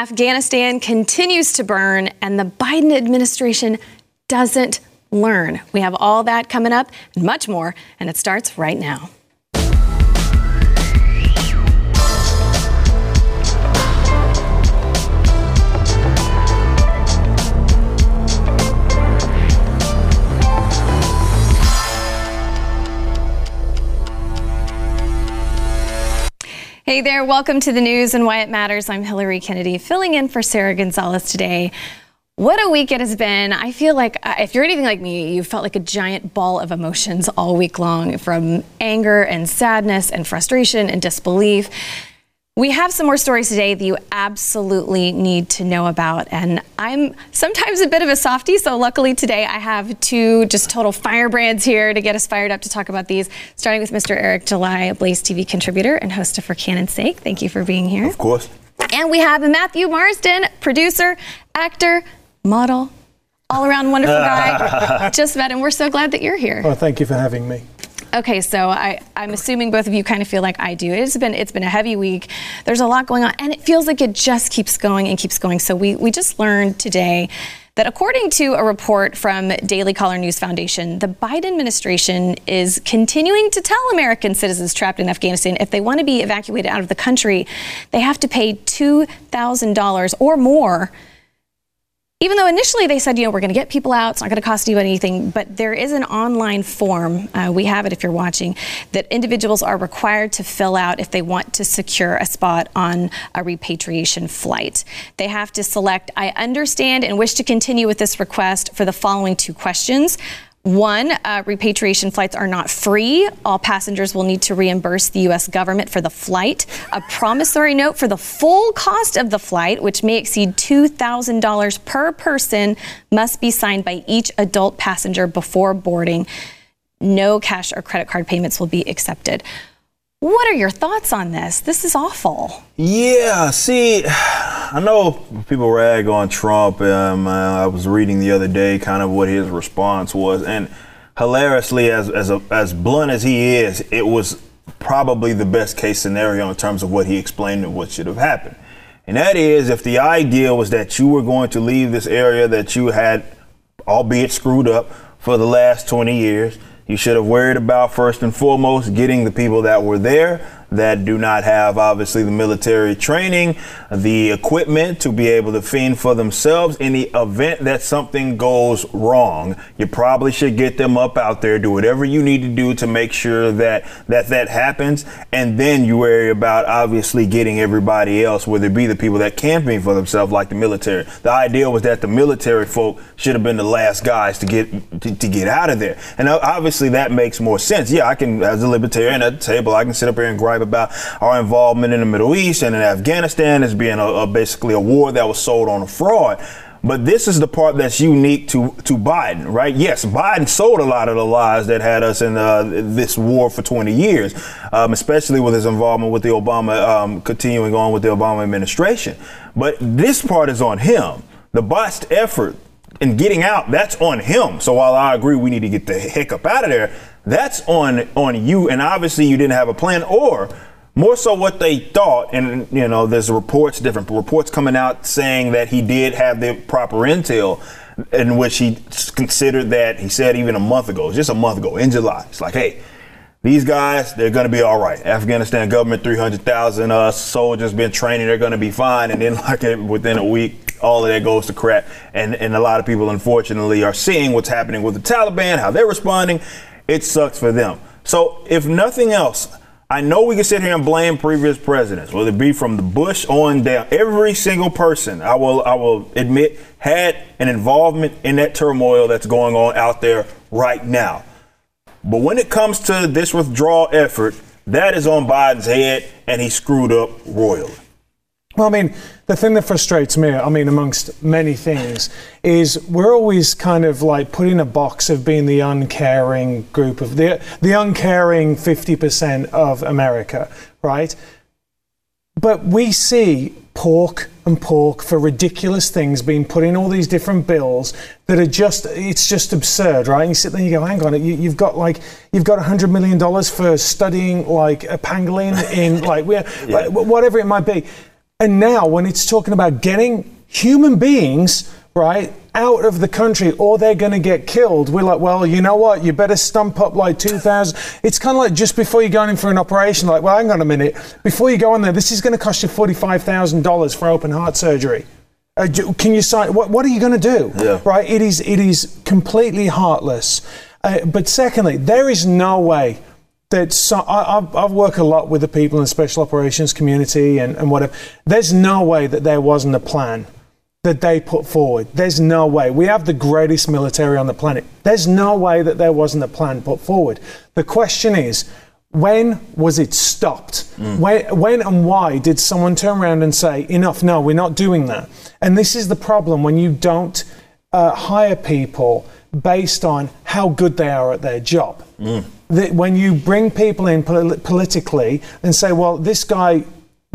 Afghanistan continues to burn, and the Biden administration doesn't learn. We have all that coming up and much more, and it starts right now. Hey there, welcome to the news and why it matters. I'm Hillary Kennedy, filling in for Sara Gonzales today. What a week it has been. I feel like uh, if you're anything like me, you felt like a giant ball of emotions all week long from anger and sadness and frustration and disbelief. We have some more stories today that you absolutely need to know about. And I'm sometimes a bit of a softie, so luckily today I have two just total firebrands here to get us fired up to talk about these. Starting with Mr. Eric July, Blaze TV contributor and host of For Canon's Sake. Thank you for being here. Of course. And we have Matthew Marsden, producer, actor, model, all around wonderful guy. just met him. We're so glad that you're here. Well, thank you for having me. Okay, so I, I'm assuming both of you kind of feel like I do. It's been it's been a heavy week. There's a lot going on, and it feels like it just keeps going and keeps going. So we we just learned today that according to a report from Daily Caller News Foundation, the Biden administration is continuing to tell American citizens trapped in Afghanistan if they want to be evacuated out of the country, they have to pay two thousand dollars or more even though initially they said, you know, we're going to get people out, it's not going to cost you anything, but there is an online form, uh, we have it if you're watching, that individuals are required to fill out if they want to secure a spot on a repatriation flight. They have to select, I understand and wish to continue with this request for the following two questions. One, uh, repatriation flights are not free. All passengers will need to reimburse the U.S. government for the flight. A promissory note for the full cost of the flight, which may exceed $2,000 per person, must be signed by each adult passenger before boarding. No cash or credit card payments will be accepted. What are your thoughts on this? This is awful. Yeah, see, I know people rag on Trump. Um, uh, I was reading the other day kind of what his response was, and hilariously, as as a, as blunt as he is, it was probably the best case scenario in terms of what he explained and what should have happened. And that is, if the idea was that you were going to leave this area that you had, albeit screwed up, for the last 20 years you should have worried about first and foremost getting the people that were there that do not have obviously the military training, the equipment to be able to fend for themselves in the event that something goes wrong. You probably should get them up out there, do whatever you need to do to make sure that that that happens, and then you worry about obviously getting everybody else, whether it be the people that can fend for themselves, like the military. The idea was that the military folk should have been the last guys to get to, to get out of there, and uh, obviously that makes more sense. Yeah, I can, as a libertarian at the table, I can sit up here and gripe about our involvement in the Middle East and in Afghanistan as being a, a basically a war that was sold on a fraud. But this is the part that's unique to, to Biden, right? Yes, Biden sold a lot of the lies that had us in uh, this war for 20 years, um, especially with his involvement with the Obama, um, continuing on with the Obama administration. But this part is on him. The botched effort in getting out, that's on him. So while I agree we need to get the heck up out of there, that's on on you. And obviously you didn't have a plan, or more so what they thought. And you know, there's reports, different reports coming out saying that he did have the proper intel, in which he considered that he said even a month ago, just a month ago in July. It's like, hey. These guys, they're going to be all right. Afghanistan government, 300,000 uh, soldiers been training. They're going to be fine. And then, like within a week, all of that goes to crap. And and a lot of people, unfortunately, are seeing what's happening with the Taliban, how they're responding, it sucks for them. So, if nothing else, I know we can sit here and blame previous presidents, whether it be from the Bush on down. Every single person, I will, I will admit, had an involvement in that turmoil that's going on out there right now. But when it comes to this withdrawal effort, that is on Biden's head, and he screwed up royally. Well, I mean, the thing that frustrates me, I mean, amongst many things, is we're always kind of like put in a box of being the uncaring group of the the uncaring 50% of America, right? But we see pork and pork for ridiculous things being put in all these different bills that are just it's just absurd right and you sit there and you go hang on you, have got like you've got a hundred million dollars for studying like a pangolin in like, yeah. like whatever it might be And now, when it's talking about getting human beings, right, out of the country or they're going to get killed, we're like, well, you know what? You better stump up like 2,000. It's kind of like just before you're going in for an operation, like, well, hang on a minute. Before you go in there, this is going to cost you $45,000 for open heart surgery. Uh, can you sign? What, what are you going to do? Yeah. Right? It is, it is completely heartless. Uh, but secondly, there is no way that so, I, I've, I've worked a lot with the people in the special operations community and, and whatever. There's no way that there wasn't a plan that they put forward. There's no way. We have the greatest military on the planet. There's no way that there wasn't a plan put forward. The question is, when was it stopped? Mm. When, when and why did someone turn around and say, enough, no, we're not doing that? And this is the problem when you don't uh, hire people based on how good they are at their job. Mm. That when you bring people in pol- politically and say, well, this guy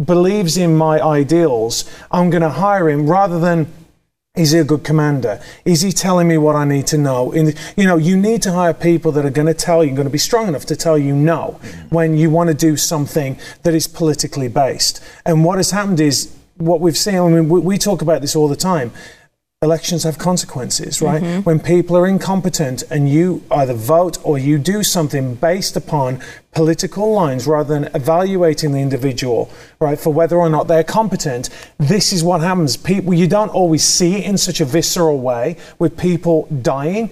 believes in my ideals, I'm going to hire him rather than is he a good commander? Is he telling me what I need to know? The, you know, you need to hire people that are going to tell you, going to be strong enough to tell you no when you want to do something that is politically based. And what has happened is what we've seen. I mean, we, we talk about this all the time elections have consequences, right? Mm-hmm. When people are incompetent and you either vote or you do something based upon political lines rather than evaluating the individual, right, for whether or not they're competent, this is what happens. People, you don't always see it in such a visceral way with people dying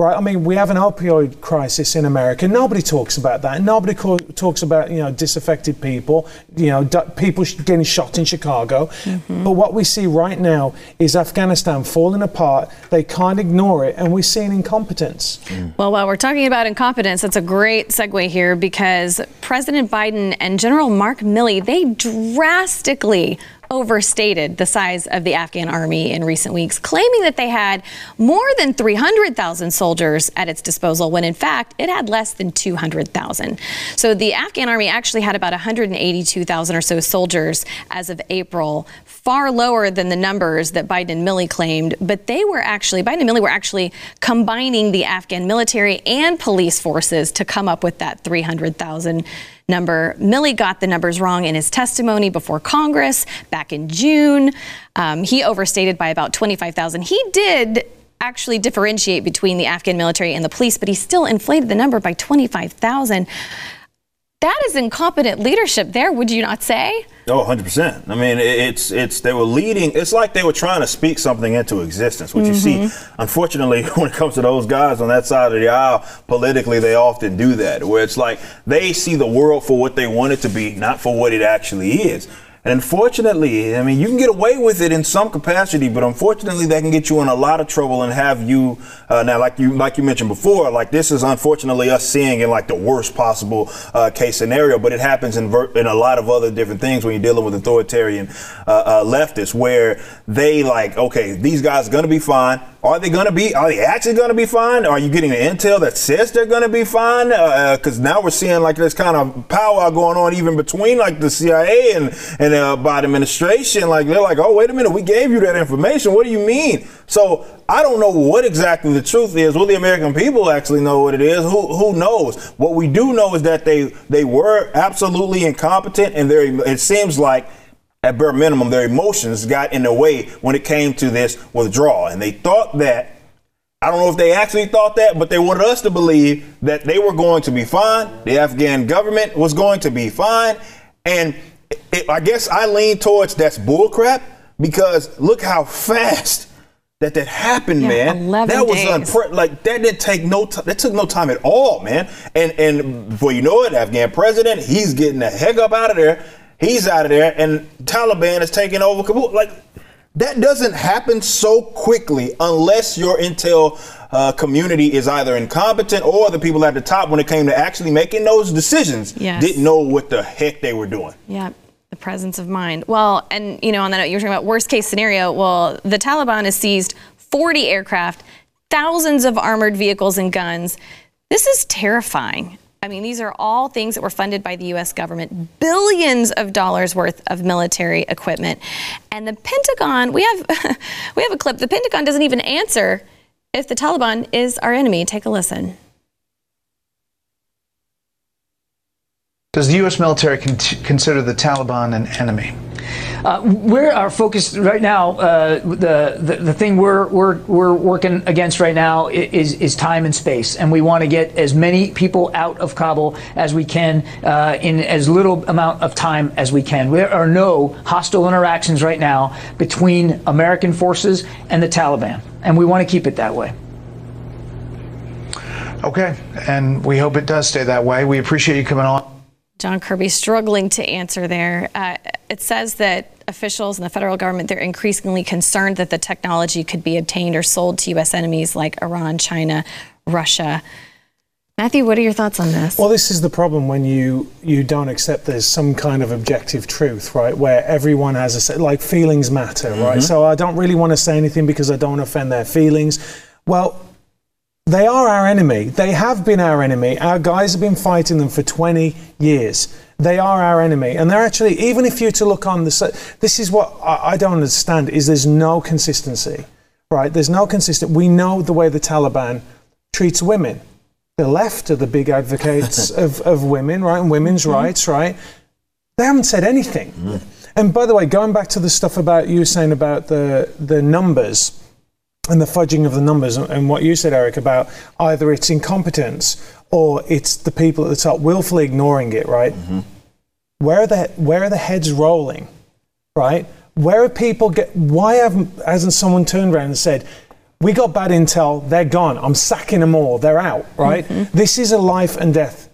right? I mean, we have an opioid crisis in America. Nobody talks about that. Nobody co- talks about you know disaffected people, you know, people getting shot in Chicago. Mm-hmm. But what we see right now is Afghanistan falling apart. They can't ignore it, and we're seeing incompetence. Mm. Well, while we're talking about incompetence, that's a great segue here because President Biden and General Mark Milley they drastically overstated the size of the Afghan army in recent weeks, claiming that they had more than 300,000 soldiers at its disposal, when in fact it had less than 200,000. So the Afghan army actually had about 182,000 or so soldiers as of April, far lower than the numbers that Biden and Milley claimed, but they were actually, Biden and Milley were actually combining the Afghan military and police forces to come up with that 300,000 number. Milley got the numbers wrong in his testimony before Congress back in June. Um, he overstated by about 25,000. He did actually differentiate between the Afghan military and the police, but he still inflated the number by 25,000. That is incompetent leadership there, would you not say? Oh, 100%. I mean, it's it's they were leading, it's like they were trying to speak something into existence. What mm-hmm. you see, mm-hmm. unfortunately, when it comes to those guys on that side of the aisle, politically, they often do that, where it's like they see the world for what they want it to be, not for what it actually is. And unfortunately, I mean, you can get away with it in some capacity, but unfortunately, that can get you in a lot of trouble and have you uh, now, like you like you mentioned before, like this is unfortunately us seeing in like the worst possible uh, case scenario, but it happens in ver- in a lot of other different things when you're dealing with authoritarian uh, uh leftists, where they like, okay, these guys are gonna be fine. Are they going to be? Are they actually going to be fine? Are you getting the intel that says they're going to be fine? Because uh, now we're seeing like this kind of power going on even between like the CIA and and uh, Biden administration. Like they're like, oh wait a minute, we gave you that information. What do you mean? So I don't know what exactly the truth is. Will the American people actually know what it is? Who who knows? What we do know is that they they were absolutely incompetent, and they it seems like at bare minimum, their emotions got in the way when it came to this withdrawal. And they thought that, I don't know if they actually thought that, but they wanted us to believe that they were going to be fine. The Afghan government was going to be fine. And it, I guess I lean towards that's bullcrap because look how fast that that happened, yeah, man. that was unpre- like that didn't take no time. That took no time at all, man. And and before you know it, Afghan president, he's getting the heck up out of there. He's out of there, and Taliban is taking over Kabul. Like that doesn't happen so quickly unless your intel uh, community is either incompetent or the people at the top, when it came to actually making those decisions, yes. didn't know what the heck they were doing. Yeah the presence of mind. Well, and you know, on that note, you were talking about worst case scenario. Well, the Taliban has seized 40 aircraft, thousands of armored vehicles and guns. This is terrifying. I mean, these are all things that were funded by the U.S. government, billions of dollars worth of military equipment. And the Pentagon, we have, we have a clip. The Pentagon doesn't even answer if the Taliban is our enemy. Take a listen. Does the U.S. military con- consider the Taliban an enemy? Uh, we're our focus right now. Uh, the, the the thing we're we're we're working against right now is is time and space, and we want to get as many people out of Kabul as we can uh, in as little amount of time as we can. There are no hostile interactions right now between American forces and the Taliban, and we want to keep it that way. Okay, and we hope it does stay that way. We appreciate you coming on. John Kirby struggling to answer there. Uh, it says that officials in the federal government they're increasingly concerned that the technology could be obtained or sold to U.S. enemies like Iran, China, Russia. Matthew, what are your thoughts on this? Well, this is the problem when you you don't accept there's some kind of objective truth, right? Where everyone has a like feelings matter, mm-hmm. right? So I don't really want to say anything because I don't offend their feelings. Well, they are our enemy. They have been our enemy. Our guys have been fighting them for 20 years. They are our enemy. And they're actually, even if you to look on the, this is what I, I don't understand, is there's no consistency, right? There's no consistency. We know the way the Taliban treats women. The left are the big advocates of, of women, right? And women's mm-hmm. rights, right? They haven't said anything. Mm. And by the way, going back to the stuff about you saying about the, the numbers, and the fudging of the numbers and what you said, Eric, about either it's incompetence or it's the people at the top willfully ignoring it, right? Mm-hmm. Where are the where are the heads rolling, right? Where are people get? Why haven't hasn't someone turned around and said, "We got bad intel. They're gone. I'm sacking them all. They're out." Right? Mm-hmm. This is a life and death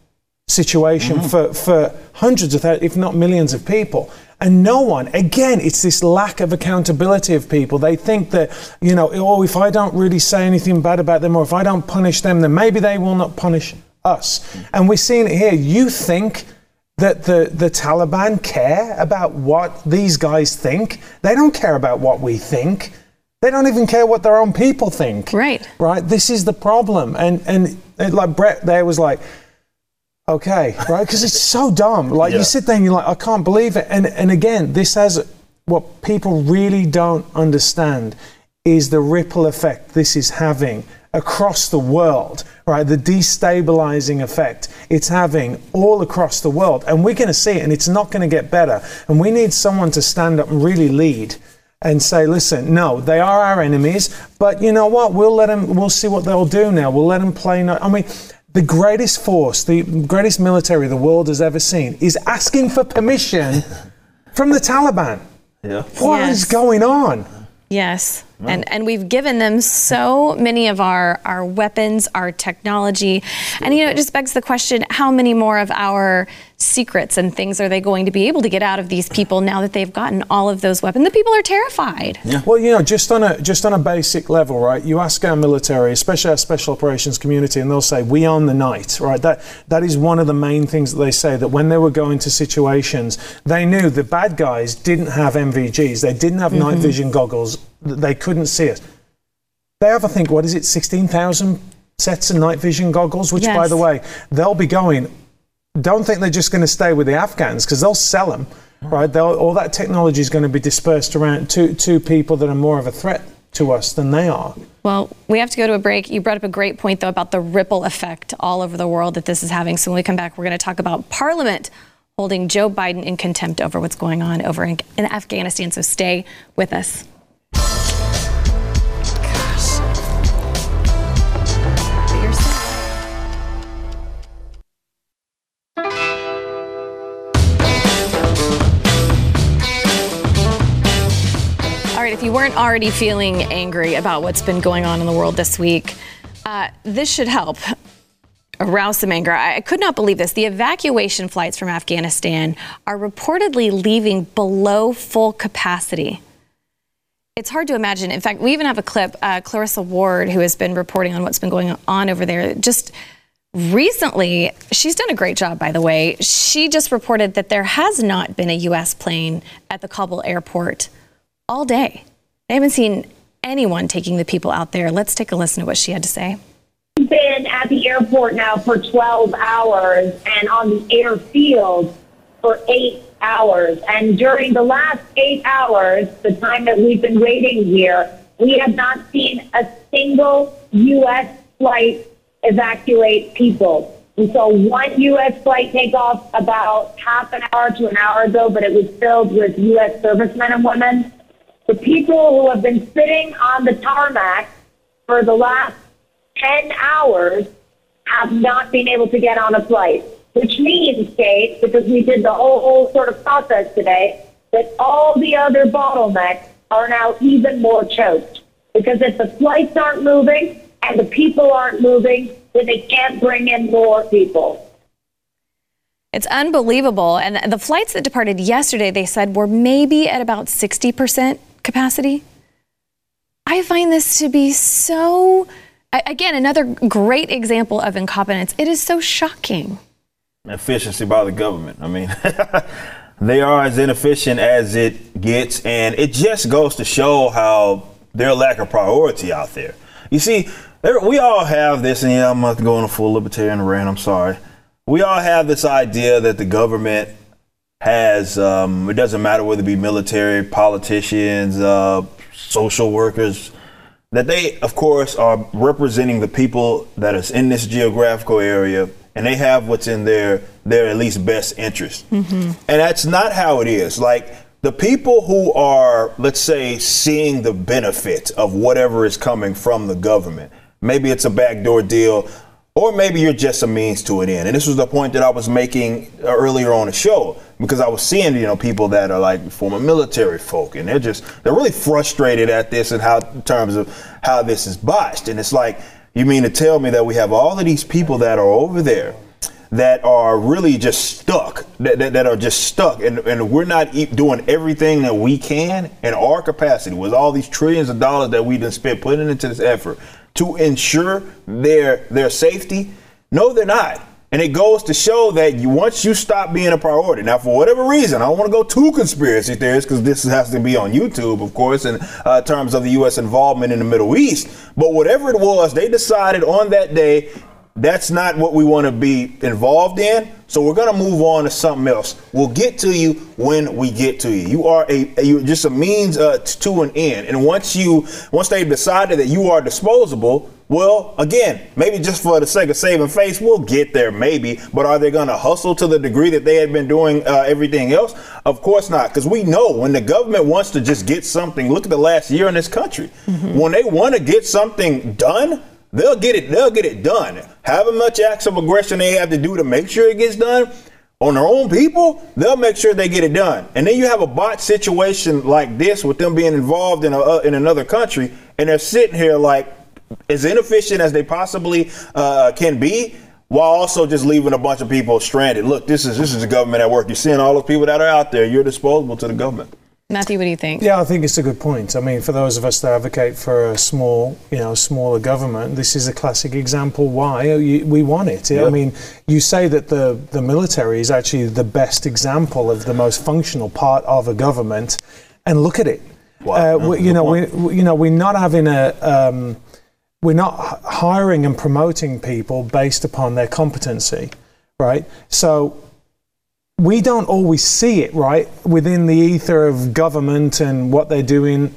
situation mm-hmm. for for hundreds of, if not millions of people. And no one, again, it's this lack of accountability of people. They think that, you know, oh, if I don't really say anything bad about them or if I don't punish them, then maybe they will not punish us. And we're seeing it here. You think that the, the Taliban care about what these guys think? They don't care about what we think. They don't even care what their own people think. Right. Right? This is the problem. And, and it, like Brett there was like, okay, right? Because it's so dumb. Like yeah. you sit there and you're like, I can't believe it. And and again, this has what people really don't understand is the ripple effect this is having across the world, right? The destabilizing effect it's having all across the world. And we're going to see it, and it's not going to get better. And we need someone to stand up and really lead and say, listen, no, they are our enemies, but you know what? We'll let them, we'll see what they'll do now. We'll let them play. No, I mean, the greatest force, the greatest military the world has ever seen, is asking for permission from the Taliban. Yeah. What yes. is going on? Yes. And and we've given them so many of our our weapons, our technology. And you know, it just begs the question, how many more of our secrets and things are they going to be able to get out of these people now that they've gotten all of those weapons? The people are terrified. Yeah. Well, you know, just on a just on a basic level, right? You ask our military, especially our special operations community, and they'll say, "We own the night," right? That that is one of the main things that they say. That when they were going to situations, they knew the bad guys didn't have NVGs, they didn't have mm-hmm. night vision goggles they couldn't see us. They have, I think, what is it, 16,000 sets of night vision goggles, which, yes. by the way, they'll be going. Don't think they're just going to stay with the Afghans because they'll sell them, mm. right? They'll, all that technology is going to be dispersed around to, to people that are more of a threat to us than they are. Well, we have to go to a break. You brought up a great point, though, about the ripple effect all over the world that this is having. So when we come back, we're going to talk about Parliament holding Joe Biden in contempt over what's going on over in, in Afghanistan. So stay with us. Weren't already feeling angry about what's been going on in the world this week, uh, this should help arouse some anger. I could not believe this. The evacuation flights from Afghanistan are reportedly leaving below full capacity. It's hard to imagine. In fact, we even have a clip. Uh, Clarissa Ward, who has been reporting on what's been going on over there, just recently, she's done a great job, by the way. She just reported that there has not been a U.S. plane at the Kabul airport all day. They haven't seen anyone taking the people out there. Let's take a listen to what she had to say. Been at the airport now for 12 hours and on the airfield for eight hours. And during the last eight hours, the time that we've been waiting here, we have not seen a single U.S. flight evacuate people. We saw one U.S. flight take off about half an hour to an hour ago, but it was filled with U.S. servicemen and women. The people who have been sitting on the tarmac for the last 10 hours have not been able to get on a flight, which means, Kate, because we did the whole, whole sort of process today, that all the other bottlenecks are now even more choked. Because if the flights aren't moving and the people aren't moving, then they can't bring in more people. It's unbelievable. And the flights that departed yesterday, they said, were maybe at about 60% capacity. I find this to be so, again, another great example of incompetence. It is so shocking. Efficiency by the government. I mean, they are as inefficient as it gets, and it just goes to show how their lack of priority out there. You see, we all have this, and yeah, I'm not going a full libertarian rant. I'm sorry. We all have this idea that the government has. Um, it doesn't matter whether it be military, politicians, uh, social workers. That they, of course, are representing the people that is in this geographical area, and they have what's in their their at least best interest. Mm-hmm. And that's not how it is. Like the people who are, let's say, seeing the benefit of whatever is coming from the government Maybe it's a backdoor deal, or maybe you're just a means to an end. And this was the point that I was making uh, earlier on the show because I was seeing, you know, people that are like former military folk, and they're just they're really frustrated at this and how in terms of how this is botched. And it's like, you mean to tell me that we have all of these people that are over there that are really just stuck, that, that, that, are just stuck, and, and we're not doing everything that we can in our capacity with all these trillions of dollars that we done spent putting into this effort to ensure their their safety? No, they're not. And it goes to show that you, once you stop being a priority, now for whatever reason, I don't want to go too conspiracy theories because this has to be on YouTube, of course, in uh, terms of the U.S. involvement in the Middle East. But whatever it was, they decided on that day that's not what we want to be involved in. So we're going to move on to something else. We'll get to you when we get to you. You are a, you're just a means uh, to an end. And once you once they've decided that you are disposable, well, again, maybe just for the sake of saving face, we'll get there maybe. But are they going to hustle to the degree that they had been doing uh, everything else? Of course not, because we know when the government wants to just get something. Look at the last year in this country. Mm-hmm. When they want to get something done They'll get it. They'll get it done. However much acts of aggression they have to do to make sure it gets done on their own people, they'll make sure they get it done. And then you have a bot situation like this with them being involved in a, uh, in another country, and they're sitting here like as inefficient as they possibly uh, can be, while also just leaving a bunch of people stranded. Look, this is this is the government at work. You're seeing all those people that are out there. You're disposable to the government. Matthew, what do you think? Yeah, I think it's a good point. I mean, for those of us that advocate for a small, you know, smaller government, this is a classic example why we want it. Yeah. I mean, you say that the, the military is actually the best example of the most functional part of a government, and look at it. Wow. Uh, we, you know, we, you know, we're not having a. Um, we're not hiring and promoting people based upon their competency, right? So we don't always see it, right, within the ether of government and what they're doing.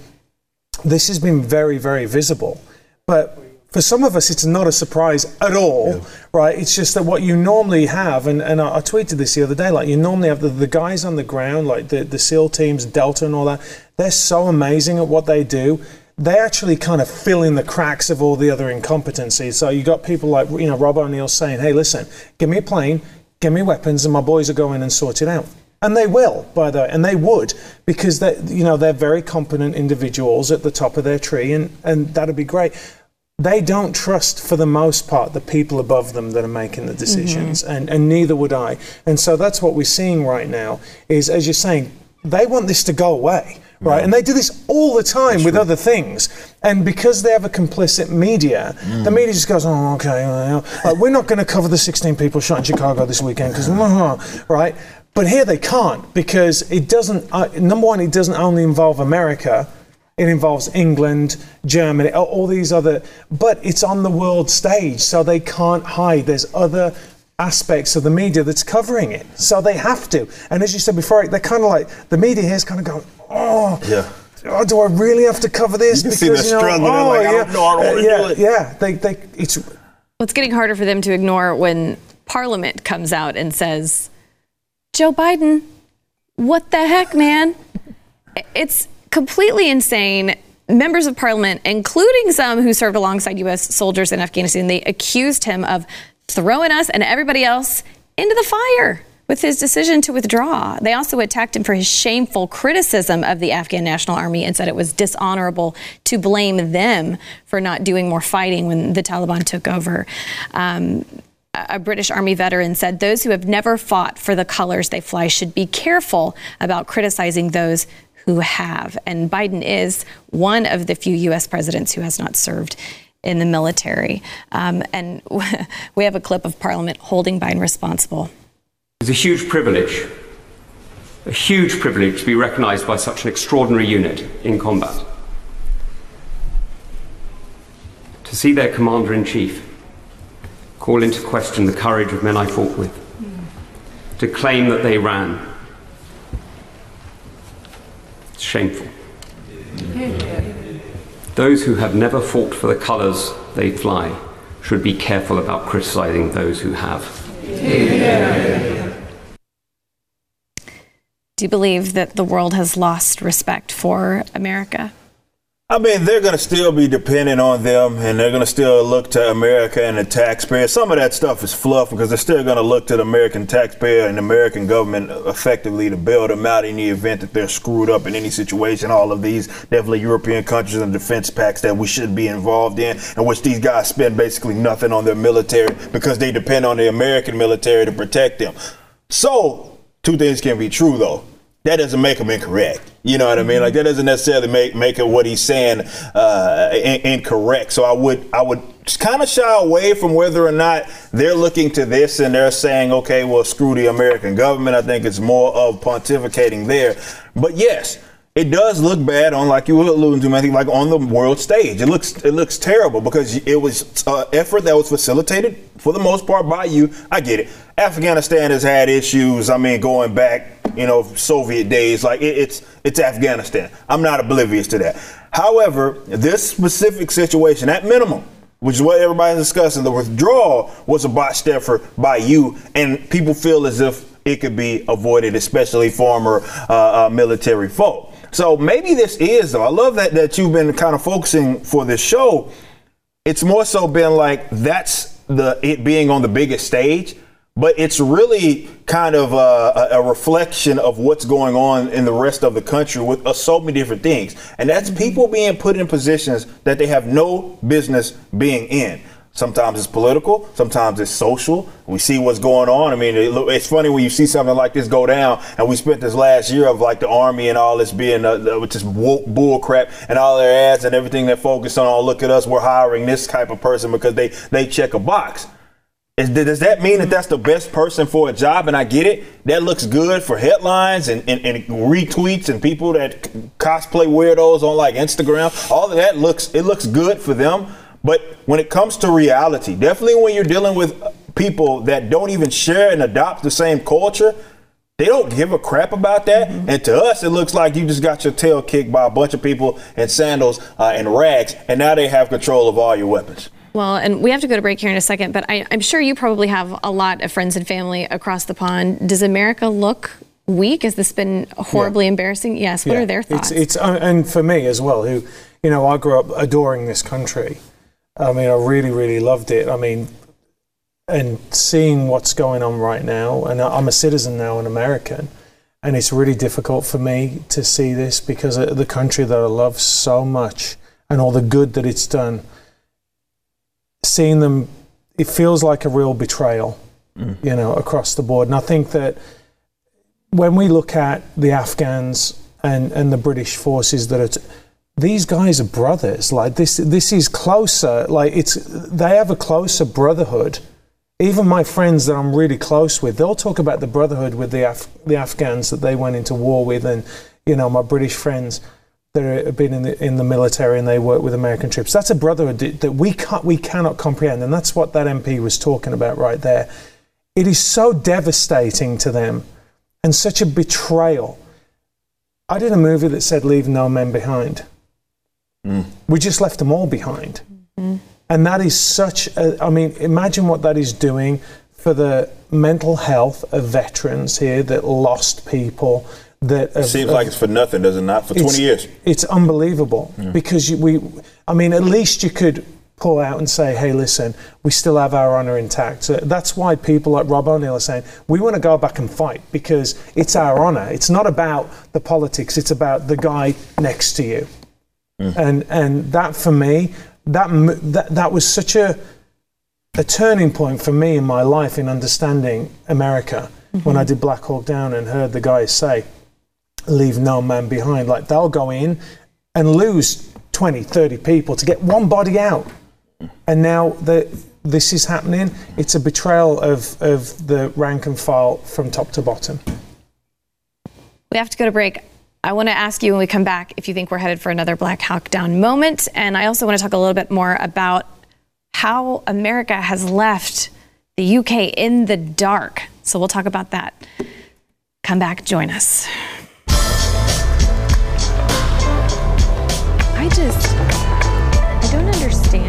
This has been very, very visible. But for some of us, it's not a surprise at all, yeah. right? It's just that what you normally have, and, and I, I, tweeted this the other day, like you normally have the, the guys on the ground, like the, the SEAL teams, Delta and all that, they're so amazing at what they do. They actually kind of fill in the cracks of all the other incompetencies. So you got people like, you know, Rob O'Neill saying, hey, listen, give me a plane, give me weapons and my boys will go in and sort it out. And they will, by the way, and they would, because they, you know, they're very competent individuals at the top of their tree, and, and that'd be great. They don't trust, for the most part, the people above them that are making the decisions, mm-hmm. and, and neither would I. And so that's what we're seeing right now. Is as you're saying, they want this to go away right? And they do this all the time That's with true. other things. And because they have a complicit media, mm. the media just goes, oh, okay, well, uh, we're not going to cover the 16 people shot in Chicago this weekend because, right? But here they can't because it doesn't, uh, number one, it doesn't only involve America. It involves England, Germany, all these other, but it's on the world stage, so they can't hide. There's other aspects of the media that's covering it. So they have to. And as you said before, they're kind of like, the media here is kind of going, oh, yeah. Oh, do I really have to cover this? You can because, see the you know, oh, like, yeah, I don't know, I don't uh, yeah, yeah. They, they, it's. Well, it's getting harder for them to ignore when Parliament comes out and says, Joe Biden, what the heck, man? It's completely insane. Members of parliament, including some who served alongside U.S. soldiers in Afghanistan, they accused him of throwing us and everybody else into the fire with his decision to withdraw. They also attacked him for his shameful criticism of the Afghan National Army and said it was dishonorable to blame them for not doing more fighting when the Taliban took over. Um, a British Army veteran said those who have never fought for the colors they fly should be careful about criticizing those who have. And Biden is one of the few U.S. presidents who has not served in the military. Um, and we have a clip of Parliament holding Biden responsible. It's a huge privilege, a huge privilege to be recognised by such an extraordinary unit in combat. To see their commander in chief call into question the courage of men I fought with, to claim that they ran. It's shameful. Those who have never fought for the colours they fly should be careful about criticising those who have. Do you believe that the world has lost respect for America? I mean, they're going to still be dependent on them, and they're going to still look to America and the taxpayer. Some of that stuff is fluff because they're still going to look to the American taxpayer and the American government effectively to bail them out in the event that they're screwed up in any situation. All of these definitely European countries and defense pacts that we should be involved in, and which these guys spend basically nothing on their military because they depend on the American military to protect them. So, two things can be true though that doesn't make him incorrect. You know what I mean? Like that doesn't necessarily make make it what he's saying uh, in, incorrect. So I would I would kind of shy away from whether or not they're looking to this and they're saying, okay, well, screw the American government. I think it's more of pontificating there. But yes, it does look bad on, like you were alluding to, think, like on the world stage. It looks it looks terrible because it was an effort that was facilitated for the most part by you. I get it. Afghanistan has had issues. I mean, going back, you know, Soviet days. Like it, it's it's Afghanistan. I'm not oblivious to that. However, this specific situation, at minimum, which is what everybody's discussing, the withdrawal was a botched effort by you, and people feel as if it could be avoided, especially former uh, uh, military folk. So maybe this is though. I love that that you've been kind of focusing for this show. It's more so been like that's the it being on the biggest stage, but it's really kind of a, a reflection of what's going on in the rest of the country with uh, so many different things, and that's people being put in positions that they have no business being in. Sometimes it's political, sometimes it's social. We see what's going on. I mean, it, it's funny when you see something like this go down, and we spent this last year of like the army and all this being uh, just bull crap and all their ads and everything they're focused on. Oh, look at us, we're hiring this type of person because they they check a box. Is, does that mean that that's the best person for a job? And I get it. That looks good for headlines and, and, and, retweets and people that cosplay weirdos on like Instagram. All of that looks it looks good for them. But when it comes to reality, definitely when you're dealing with people that don't even share and adopt the same culture, they don't give a crap about that. Mm-hmm. And to us, it looks like you just got your tail kicked by a bunch of people in sandals uh, and rags, and now they have control of all your weapons. Well, and we have to go to break here in a second, but I, am sure you probably have a lot of friends and family across the pond. Does America look weak? Has this been horribly yeah. embarrassing? Yes. What yeah. are their thoughts? It's, it's uh, and for me as well, who you know, I grew up adoring this country. I mean, I really, really loved it. I mean, and seeing what's going on right now, and I'm a citizen now, an American, and it's really difficult for me to see this because the country that I love so much and all the good that it's done, seeing them, it feels like a real betrayal, mm. you know, across the board. And I think that when we look at the Afghans and, and the British forces that are, these guys are brothers. Like this, this is closer. Like it's, they have a closer brotherhood. Even my friends that I'm really close with, they'll talk about the brotherhood with the Af- the Afghans that they went into war with, and you know my British friends that have been in the in the military and they work with American troops. That's a brotherhood that we can't we cannot comprehend, and that's what that MP was talking about right there. It is so devastating to them, and such a betrayal. I did a movie that said "Leave no men behind." Mm. We just left them all behind. Mm. And that is such a, I mean, imagine what that is doing for the mental health of veterans here that lost people. That have, Seems have- like it's for nothing, does it not? For 20 years. It's unbelievable because you, we, I mean, at least you could pull out and say, hey, listen, we still have our honour intact. So that's why people like Rob O'Neill are saying, we want to go back and fight because it's our honour. It's not about the politics, it's about the guy next to you. Mm. And, and that for me, that, that, that was such a, a turning point for me in my life in understanding America mm-hmm. when I did Black Hawk Down and heard the guys say, leave no man behind. Like they'll go in and lose 20, 30 people to get one body out. Mm. And now that this is happening, it's a betrayal of, of the rank and file from top to bottom. We have to go to break. I want to ask you when we come back if you think we're headed for another Black Hawk Down moment. And I also want to talk a little bit more about how America has left the UK in the dark. So we'll talk about that. Come back, join us. I just, I don't understand.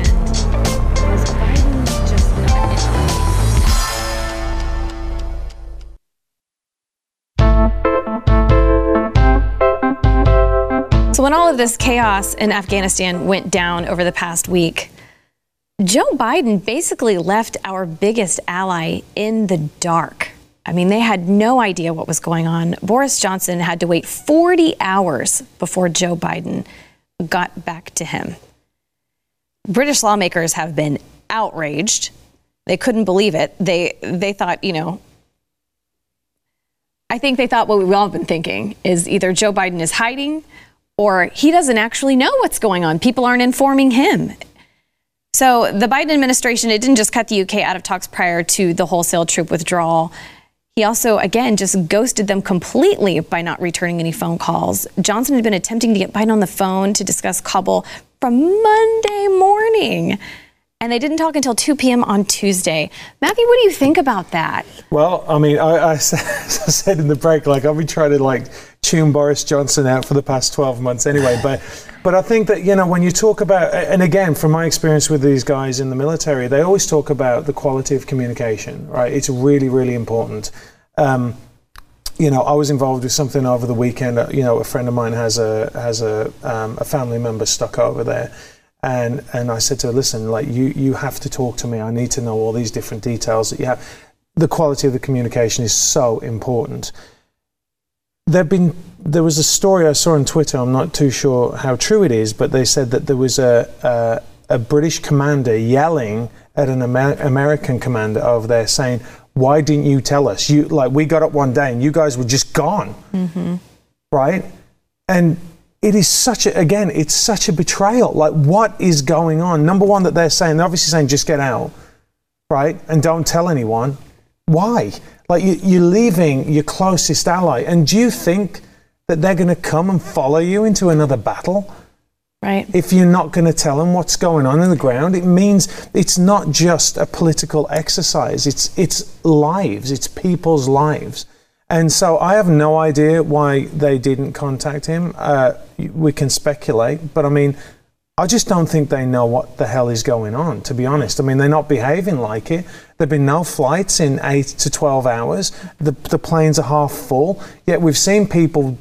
So, when all of this chaos in Afghanistan went down over the past week, Joe Biden basically left our biggest ally in the dark. I mean, they had no idea what was going on. Boris Johnson had to wait 40 hours before Joe Biden got back to him. British lawmakers have been outraged. They couldn't believe it. They they thought, you know, I think they thought what we've all been thinking is either Joe Biden is hiding or he doesn't actually know what's going on. People aren't informing him. So the Biden administration, it didn't just cut the UK out of talks prior to the wholesale troop withdrawal. He also, again, just ghosted them completely by not returning any phone calls. Johnson had been attempting to get Biden on the phone to discuss Kabul from Monday morning. And they didn't talk until 2 p.m. on Tuesday. Matthew, what do you think about that? Well, I mean, I, I said, in the break, like I've been trying to like tune Boris Johnson out for the past 12 months anyway. But, but I think that, you know, when you talk about, and again, from my experience with these guys in the military, they always talk about the quality of communication, right? It's really, really important. Um, you know, I was involved with something over the weekend. uh, You know, a friend of mine has a has a um, a family member stuck over there, and and I said to her, listen, like you you have to talk to me. I need to know all these different details that you have. The quality of the communication is so important. There've been there was a story I saw on Twitter. I'm not too sure how true it is, but they said that there was a a, a British commander yelling at an Amer- American commander over there, saying, "Why didn't you tell us? You like we got up one day and you guys were just gone." Mm-hmm. right? And it is such a, again, it's such a betrayal. Like, what is going on? Number one, that they're saying, they're obviously saying, just get out, right? And don't tell anyone. Why? Like, you, you're leaving your closest ally. And do you think that they're going to come and follow you into another battle? Right. if you're not going to tell them what's going on in the ground, it means it's not just a political exercise. It's it's lives. It's people's lives. And so I have no idea why they didn't contact him. Uh, we can speculate, but I mean, I just don't think they know what the hell is going on. To be honest, I mean, they're not behaving like it. There've been no flights in eight to twelve hours. The the planes are half full. Yet we've seen people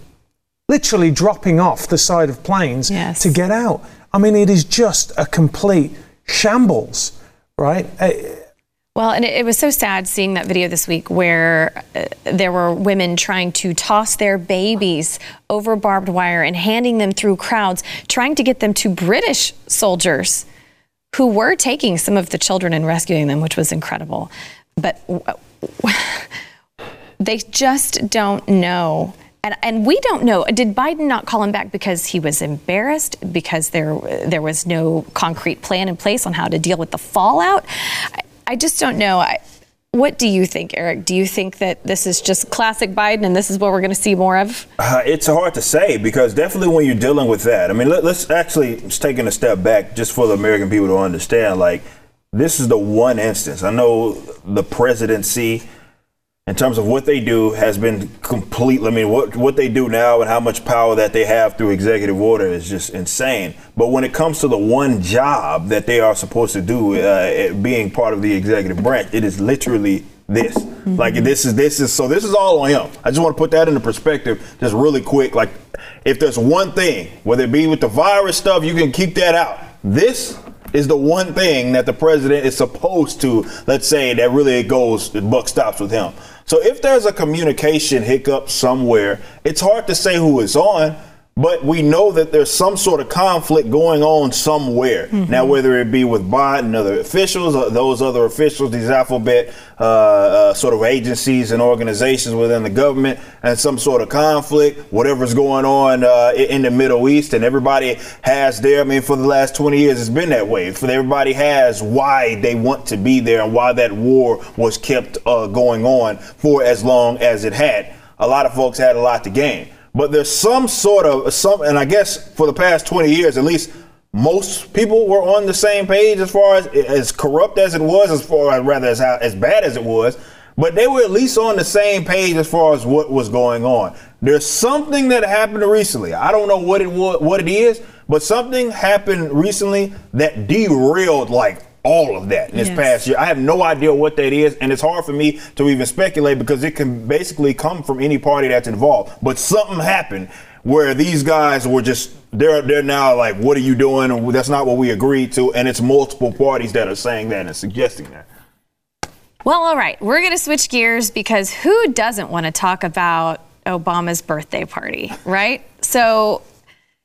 literally dropping off the side of planes Yes. to get out. I mean, it is just a complete shambles, right? Uh, Well, and it, it was so sad seeing that video this week where uh, there were women trying to toss their babies over barbed wire and handing them through crowds, trying to get them to British soldiers who were taking some of the children and rescuing them, which was incredible. But they just don't know. And, and we don't know. Did Biden not call him back because he was embarrassed? Because there there was no concrete plan in place on how to deal with the fallout? I, just don't know. I, what do you think, Eric? Do you think that this is just classic Biden and this is what we're going to see more of? Uh, it's hard to say because definitely when you're dealing with that, I mean, let, us actually just taking a step back just for the American people to understand. Like, this is the one instance. I know the presidency, in terms of what they do, has been complete. I mean, what what they do now and how much power that they have through executive order is just insane. But when it comes to the one job that they are supposed to do, uh, being part of the executive branch, it is literally this. Like this is this is so this is all on him. I just want to put that into perspective, just really quick. Like if there's one thing, whether it be with the virus stuff, you can keep that out. This is the one thing that the president is supposed to, let's say, that really it goes, the buck stops with him. So if there's a communication hiccup somewhere, it's hard to say who is on, but we know that there's some sort of conflict going on somewhere. Mm-hmm. Now, whether it be with Biden and other officials, or those other officials, these alphabet uh, uh, sort of agencies and organizations within the government, and some sort of conflict, whatever's going on uh, in the Middle East, and everybody has there. I mean, for the last 20 years, it's been that way. For everybody has why they want to be there and why that war was kept uh, going on for as long as it had. A lot of folks had a lot to gain but there's some sort of some, and I guess for the past 20 years, at least most people were on the same page as far as as corrupt as it was, as far as rather as as bad as it was. But they were at least on the same page as far as what was going on. There's something that happened recently. I don't know what it what it is, but something happened recently that derailed like all of that in this yes. past year. I have no idea what that is, and it's hard for me to even speculate because it can basically come from any party that's involved. But something happened where these guys were just they're they're now like, what are you doing? That's not what we agreed to, and it's multiple parties that are saying that and suggesting that. Well, all right, we're going to switch gears because who doesn't want to talk about Obama's birthday party, right? So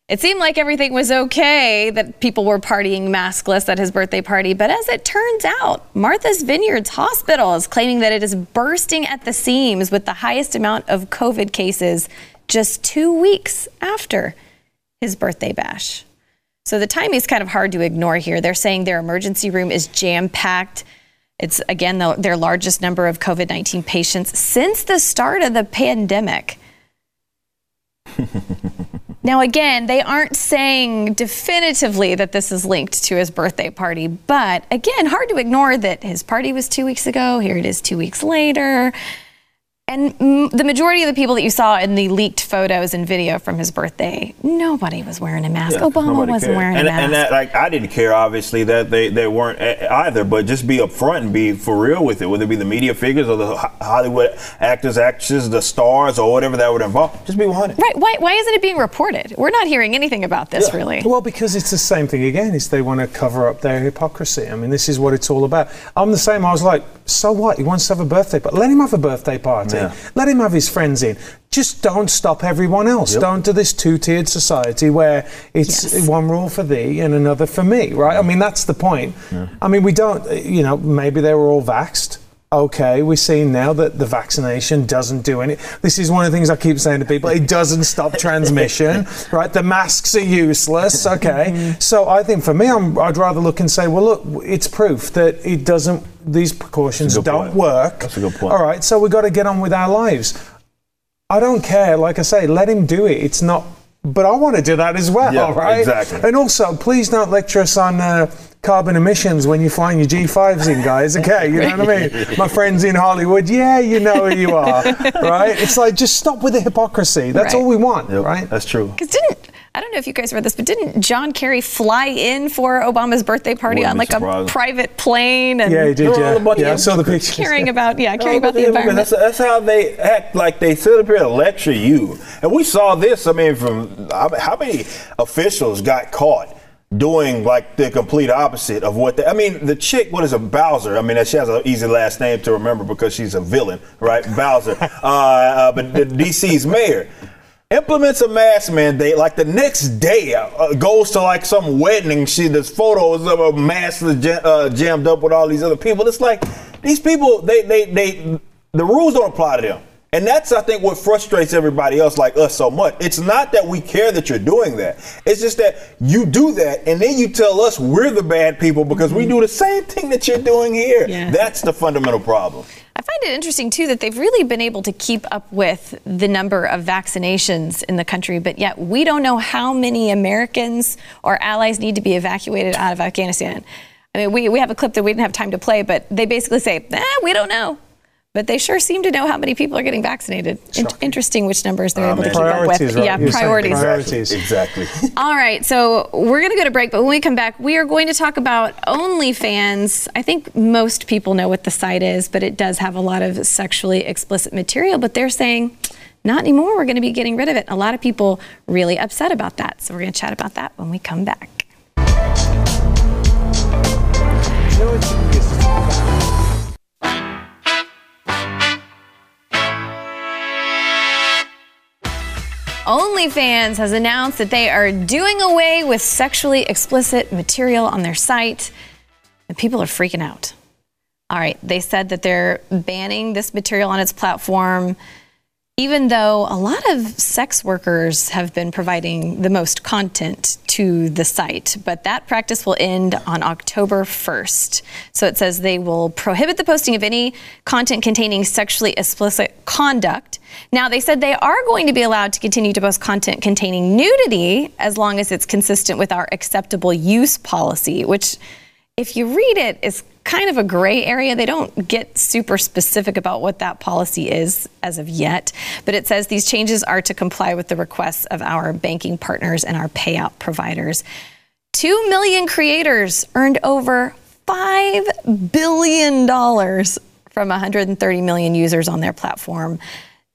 it seemed like everything was okay, that people were partying maskless at his birthday party. But as it turns out, Martha's Vineyards Hospital is claiming that it is bursting at the seams with the highest amount of COVID cases just two weeks after his birthday bash. So the timing is kind of hard to ignore here. They're saying their emergency room is jam packed. It's again the, their largest number of COVID 19 patients since the start of the pandemic. Now, again, they aren't saying definitively that this is linked to his birthday party, but again, hard to ignore that his party was two weeks ago. Here it is two weeks later. And m- the majority of the people that you saw in the leaked photos and video from his birthday, nobody was wearing a mask. Yeah, Obama wasn't cared. wearing and, a mask. And that, like, I didn't care, obviously, that they, they weren't either, but just be upfront and be for real with it, whether it be the media figures or the Hollywood actors, actresses, the stars, or whatever that would involve. Just be 100. Right. Why, why isn't it being reported? We're not hearing anything about this, yeah. really. Well, because it's the same thing again, is they want to cover up their hypocrisy. I mean, this is what it's all about. I'm the same. I was like, so what? He wants to have a birthday but Let him have a birthday party. Yeah. Let him have his friends in. Just don't stop everyone else. Yep. Don't do this two-tiered society where it's yes. one rule for thee and another for me, right? I mean, that's the point. Yeah. I mean, we don't, you know, maybe they were all vaxxed okay, we're seeing now that the vaccination doesn't do any. This is one of the things I keep saying to people. It doesn't stop transmission, right? The masks are useless. Okay, mm-hmm. so I think for me, i would rather look and say, well, look, it's proof that it doesn't. These precautions don't point. work. That's a good point. All right, so we've got to get on with our lives. I don't care. Like I say, let him do it. It's not but I want to do that as well, yeah, right? Exactly. And also, please don't lecture us on uh, carbon emissions when you're flying your G5s in, guys. Okay, you know what I mean? My friends in Hollywood, yeah, you know who you are, right? It's like just stop with the hypocrisy. That's right. all we want, yep, right? That's true. Because didn't I don't know if you guys read this, but didn't John Kerry fly in for Obama's birthday party on like surprised. a private plane? And yeah, he did. Yeah, yeah I saw the pictures. Caring about, yeah, caring about the environment. That's, that's, how they act. Like they sit up here and lecture you. And we saw this. I mean, from how many officials got caught? Doing like the complete opposite of what they, I mean, the chick, what is a Bowser? I mean, she has an easy last name to remember because she's a villain, right? Bowser. uh, uh, but the DC's mayor implements a mask mandate like the next day uh, goes to like some wedding she there's photos of a mask uh, jammed up with all these other people it's like these people they they they the rules don't apply to them and that's, I think, what frustrates everybody else like us so much. It's not that we care that you're doing that. It's just that you do that and then you tell us we're the bad people because mm-hmm. we do the same thing that you're doing here. Yeah. That's the fundamental problem. I find it interesting, too, that they've really been able to keep up with the number of vaccinations in the country, but yet we don't know how many Americans or allies need to be evacuated out of Afghanistan. I mean, we, we have a clip that we didn't have time to play, but they basically say, eh, we don't know. But they sure seem to know how many people are getting vaccinated. In- interesting which numbers they're able to man. keep up with. right? Yeah, You're priorities. priorities. Exactly. All right, so we're going to go to break, but when we come back, we are going to talk about OnlyFans. I think most people know what the site is, but it does have a lot of sexually explicit material. But they're saying, not anymore. We're going to be getting rid of it. A lot of people really upset about that. So we're going to chat about that when we come back. OnlyFans has announced that they are doing away with sexually explicit material on their site, and people are freaking out. All right, they said that they're banning this material on its platform, even though a lot of sex workers have been providing the most content to the site. But that practice will end on October 1st. So it says they will prohibit the posting of any content containing sexually explicit conduct. Now, they said they are going to be allowed to continue to post content containing nudity as long as it's consistent with our acceptable use policy, which if you read it, is kind of a gray area. They don't get super specific about what that policy is as of yet, but it says these changes are to comply with the requests of our banking partners and our payout providers. Two million creators earned over $5 billion from 130 million users on their platform.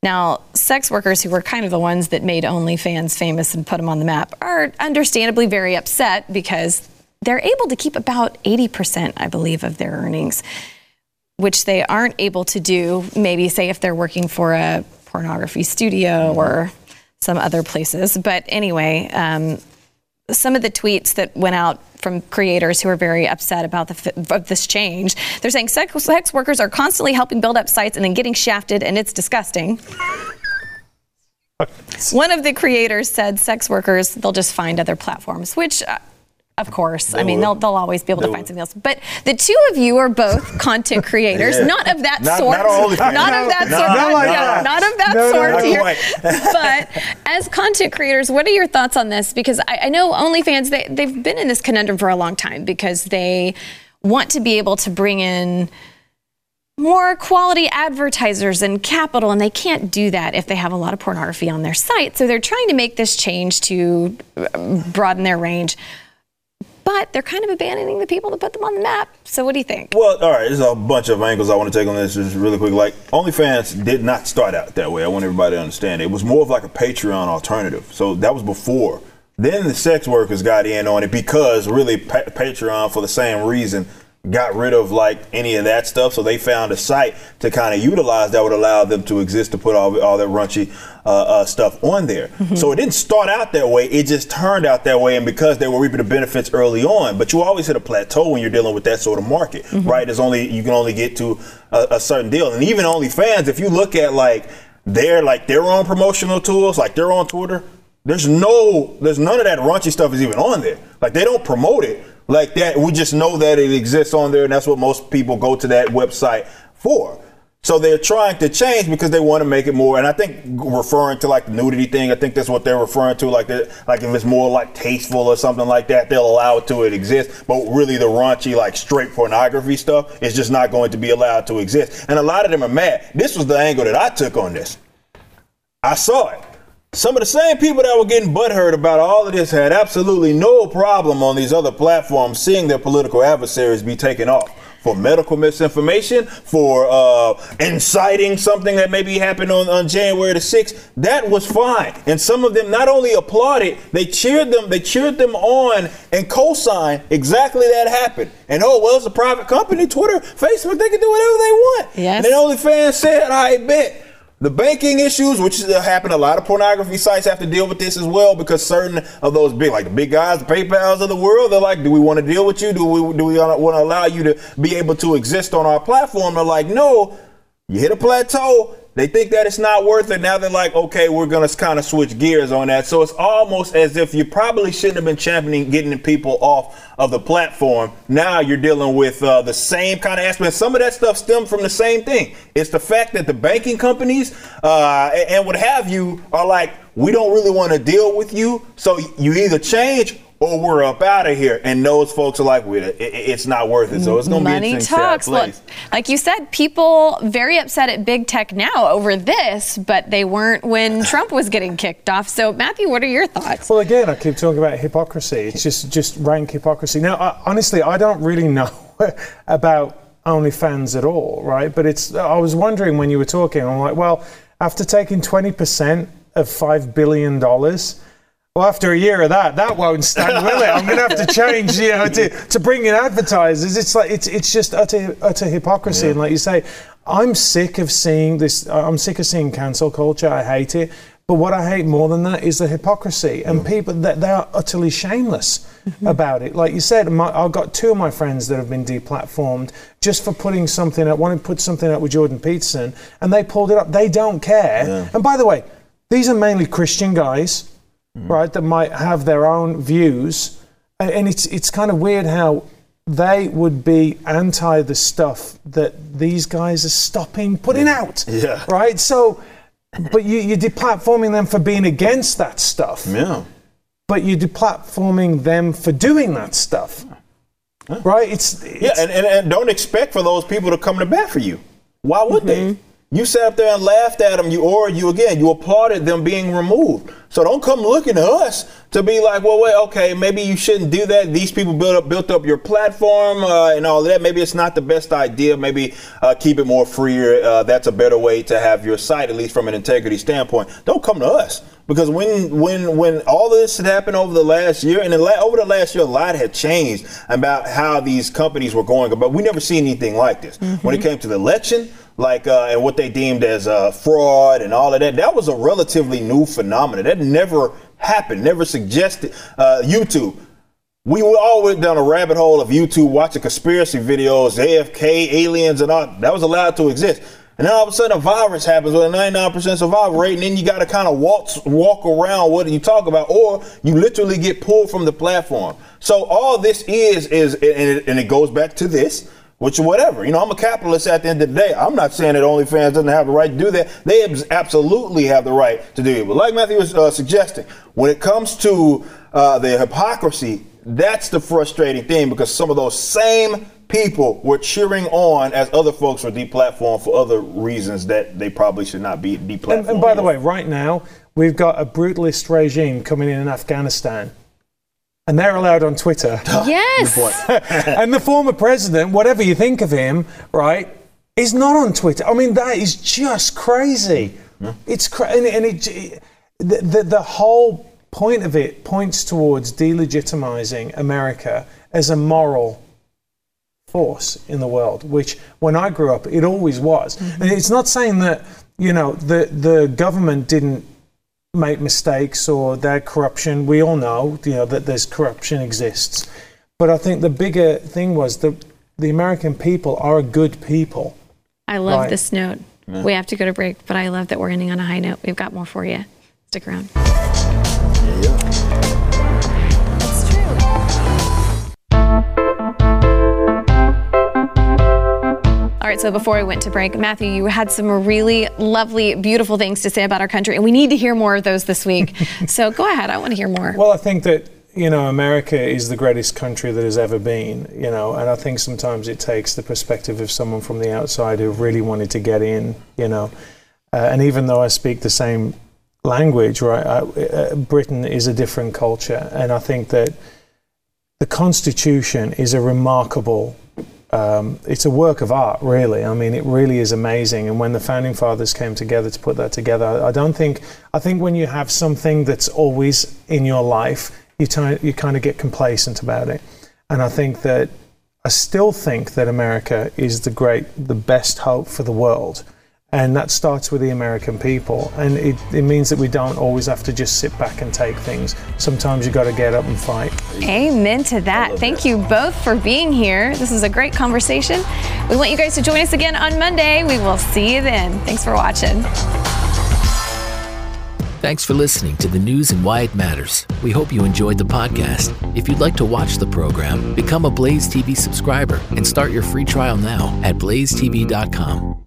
Now, sex workers who were kind of the ones that made OnlyFans famous and put them on the map are understandably very upset because they're able to keep about 80%, I believe, of their earnings, which they aren't able to do, maybe, say, if they're working for a pornography studio or some other places. But anyway, um, some of the tweets that went out from creators who are very upset about the, of this change. They're saying sex, sex workers are constantly helping build up sites and then getting shafted, and it's disgusting. One of the creators said sex workers, they'll just find other platforms, which, uh, of course, I mean, they'll, they'll always be able They to find something else. But the two of you are both content creators, Yeah. not of that Not- sort. not OnlyFans. Not of that No, sort. like yeah, that. not of that No, no, sort here. but as content creators, what are your thoughts on this? Because I, I know OnlyFans, they, they've been in this conundrum for a long time because they want to be able to bring in more quality advertisers and capital, and they can't do that if they have a lot of pornography on their site. So they're trying to make this change to uh, broaden their range. But they're kind of abandoning the people that put them on the map. So what do you think? Well, all right, there's a bunch of angles I want to take on this just really quick. Like, OnlyFans did not start out that way. I want everybody to understand. It was more of like a Patreon alternative. So that was before. Then the sex workers got in on it because really pa- Patreon, for the same reason, got rid of like any of that stuff. So they found a site to kind of utilize that would allow them to exist to put all, all that runchy uh, uh, stuff on there. So it didn't start out that way. It just turned out that way. And because they were reaping the benefits early on, but you always hit a plateau when you're dealing with that sort of market, right? There's only, you can only get to a, a certain deal. And even OnlyFans, if you look at like their, like their own promotional tools, like they're on Twitter, there's no, there's none of that raunchy stuff is even on there. Like they don't promote it like that. We just know that it exists on there, and that's what most people go to that website for. So they're trying to change because they want to make it more. And I think referring to like the nudity thing, I think that's what they're referring to. Like that, like if it's more like tasteful or something like that, they'll allow it to it exist. But really, the raunchy like straight pornography stuff is just not going to be allowed to exist. And a lot of them are mad. This was the angle that I took on this. I saw it. Some of the same people that were getting butthurt about all of this had absolutely no problem on these other platforms seeing their political adversaries be taken off for medical misinformation, for uh, inciting something that maybe happened on, on January the 6th. That was fine. And some of them not only applauded, they cheered them, they cheered them on and co-signed exactly that happened. And oh, well, it's a private company, Twitter, Facebook, they can do whatever they want. Yes. And then OnlyFans said, I bet. The banking issues, which uh, happen, a lot of pornography sites have to deal with this as well because certain of those big, like the big guys, the PayPal's of the world, they're like, "Do we want to deal with you? Do we do we want to allow you to be able to exist on our platform?" They're like, "No." You hit a plateau. They think that it's not worth it. Now they're like, okay, we're gonna kind of switch gears on that. So it's almost as if you probably shouldn't have been championing getting people off of the platform. Now you're dealing with uh, the same kind of aspect. Some of that stuff stemmed from the same thing. It's the fact that the banking companies uh, and what have you are like, we don't really want to deal with you. So you either change or we're up out of here. And those folks are like, well, it, it, it's not worth it. So it's going to be Money interesting talks. sad Well, place. like you said, people very upset at big tech now over this, but they weren't when Trump was getting kicked off. So, Matthew, what are your thoughts? Well, again, I keep talking about hypocrisy. It's just just rank hypocrisy. Now, I, honestly, I don't really know about OnlyFans at all, right? But it's. I was wondering when you were talking. I'm like, well, after taking 20% of five billion dollars. Well, after a year of that, that won't stand, will it? I'm going to have to change, you know, to, to bring in advertisers. It's like it's it's just utter utter hypocrisy. And like you say, I'm sick of seeing this. I'm sick of seeing cancel culture. I hate it. But what I hate more than that is the hypocrisy and mm. people that they are utterly shameless mm-hmm. about it. Like you said, my, I've got two of my friends that have been deplatformed just for putting something up. One who put something up with Jordan Peterson, and they pulled it up. They don't care. And by the way, these are mainly Christian guys, Mm. right? That might have their own views, and, and it's it's kind of weird how they would be anti the stuff that these guys are stopping putting out. Yeah. Right. So, but you, you're deplatforming them for being against that stuff. Yeah. But you're deplatforming them for doing that stuff. Right. It's, it's Yeah, and, and, and don't expect for those people to come to bat for you. Why would they? Mm-hmm. You sat there and laughed at them, you or you again, you applauded them being removed. So don't come looking to us to be like, well, wait, okay, maybe you shouldn't do that. These people built up built up your platform uh, and all that. Maybe it's not the best idea. Maybe uh, keep it more freer. Uh, that's a better way to have your site, at least from an integrity standpoint. Don't come to us because when when when all this had happened over the last year and la- over the last year, a lot had changed about how these companies were going. But we never seen anything like this when it came to the election like uh, and what they deemed as uh, fraud and all of that. That was a relatively new phenomenon. That never happened. Never suggested. Uh, YouTube. We all went down a rabbit hole of YouTube watching conspiracy videos, JFK, aliens, and all. That was allowed to exist. And then all of a sudden, a virus happens with a 99% survival rate, and then you got to kind of walk walk around what you talk about, or you literally get pulled from the platform. So all this is is, and it, and it goes back to this which whatever. You know, I'm a capitalist at the end of the day. I'm not saying that OnlyFans doesn't have the right to do that. They absolutely have the right to do it. But like Matthew was uh, suggesting, when it comes to uh, the hypocrisy, that's the frustrating thing because some of those same people were cheering on as other folks were deplatformed for other reasons that they probably should not be deplatformed. And, and by the way, right now, we've got a brutalist regime coming in in Afghanistan. And they're allowed on Twitter. Yes. and the former president, whatever you think of him, right, is not on Twitter. I mean, that is just crazy. Hmm? It's cra- and, and it, the, the, the whole point of it points towards delegitimizing America as a moral force in the world, which when I grew up, it always was. Mm-hmm. And it's not saying that, you know, the, the government didn't make mistakes or that corruption. We all know, you know, that there's corruption exists. But I think the bigger thing was that the American people are a good people. I love Right. this note. We have to go to break, but I love that we're ending on a high note. We've got more for you. Stick around. It's right, so before we went to break, Matthew, you had some really lovely, beautiful things to say about our country, and we need to hear more of those this week. so go ahead, I want to hear more. Well, I think that you know America is the greatest country that has ever been. You know, and I think sometimes it takes the perspective of someone from the outside who really wanted to get in. You know, uh, and even though I speak the same language, right, I, uh, Britain is a different culture, and I think that the Constitution is a remarkable. Um, it's a work of art, really. I mean, it really is amazing. And when the founding fathers came together to put that together, I, don't think. I think when you have something that's always in your life, you ti- you kind of get complacent about it. And I think that I still think that America is the great, the best hope for the world. And that starts with the American people. And it, it means that we don't always have to just sit back and take things. Sometimes you got to get up and fight. Amen to that. Thank you both for being here. This is a great conversation. We want you guys to join us again on Monday. We will see you then. Thanks for watching. Thanks for listening to the news and why it matters. We hope you enjoyed the podcast. If you'd like to watch the program, become a Blaze TV subscriber and start your free trial now at blazetv.com.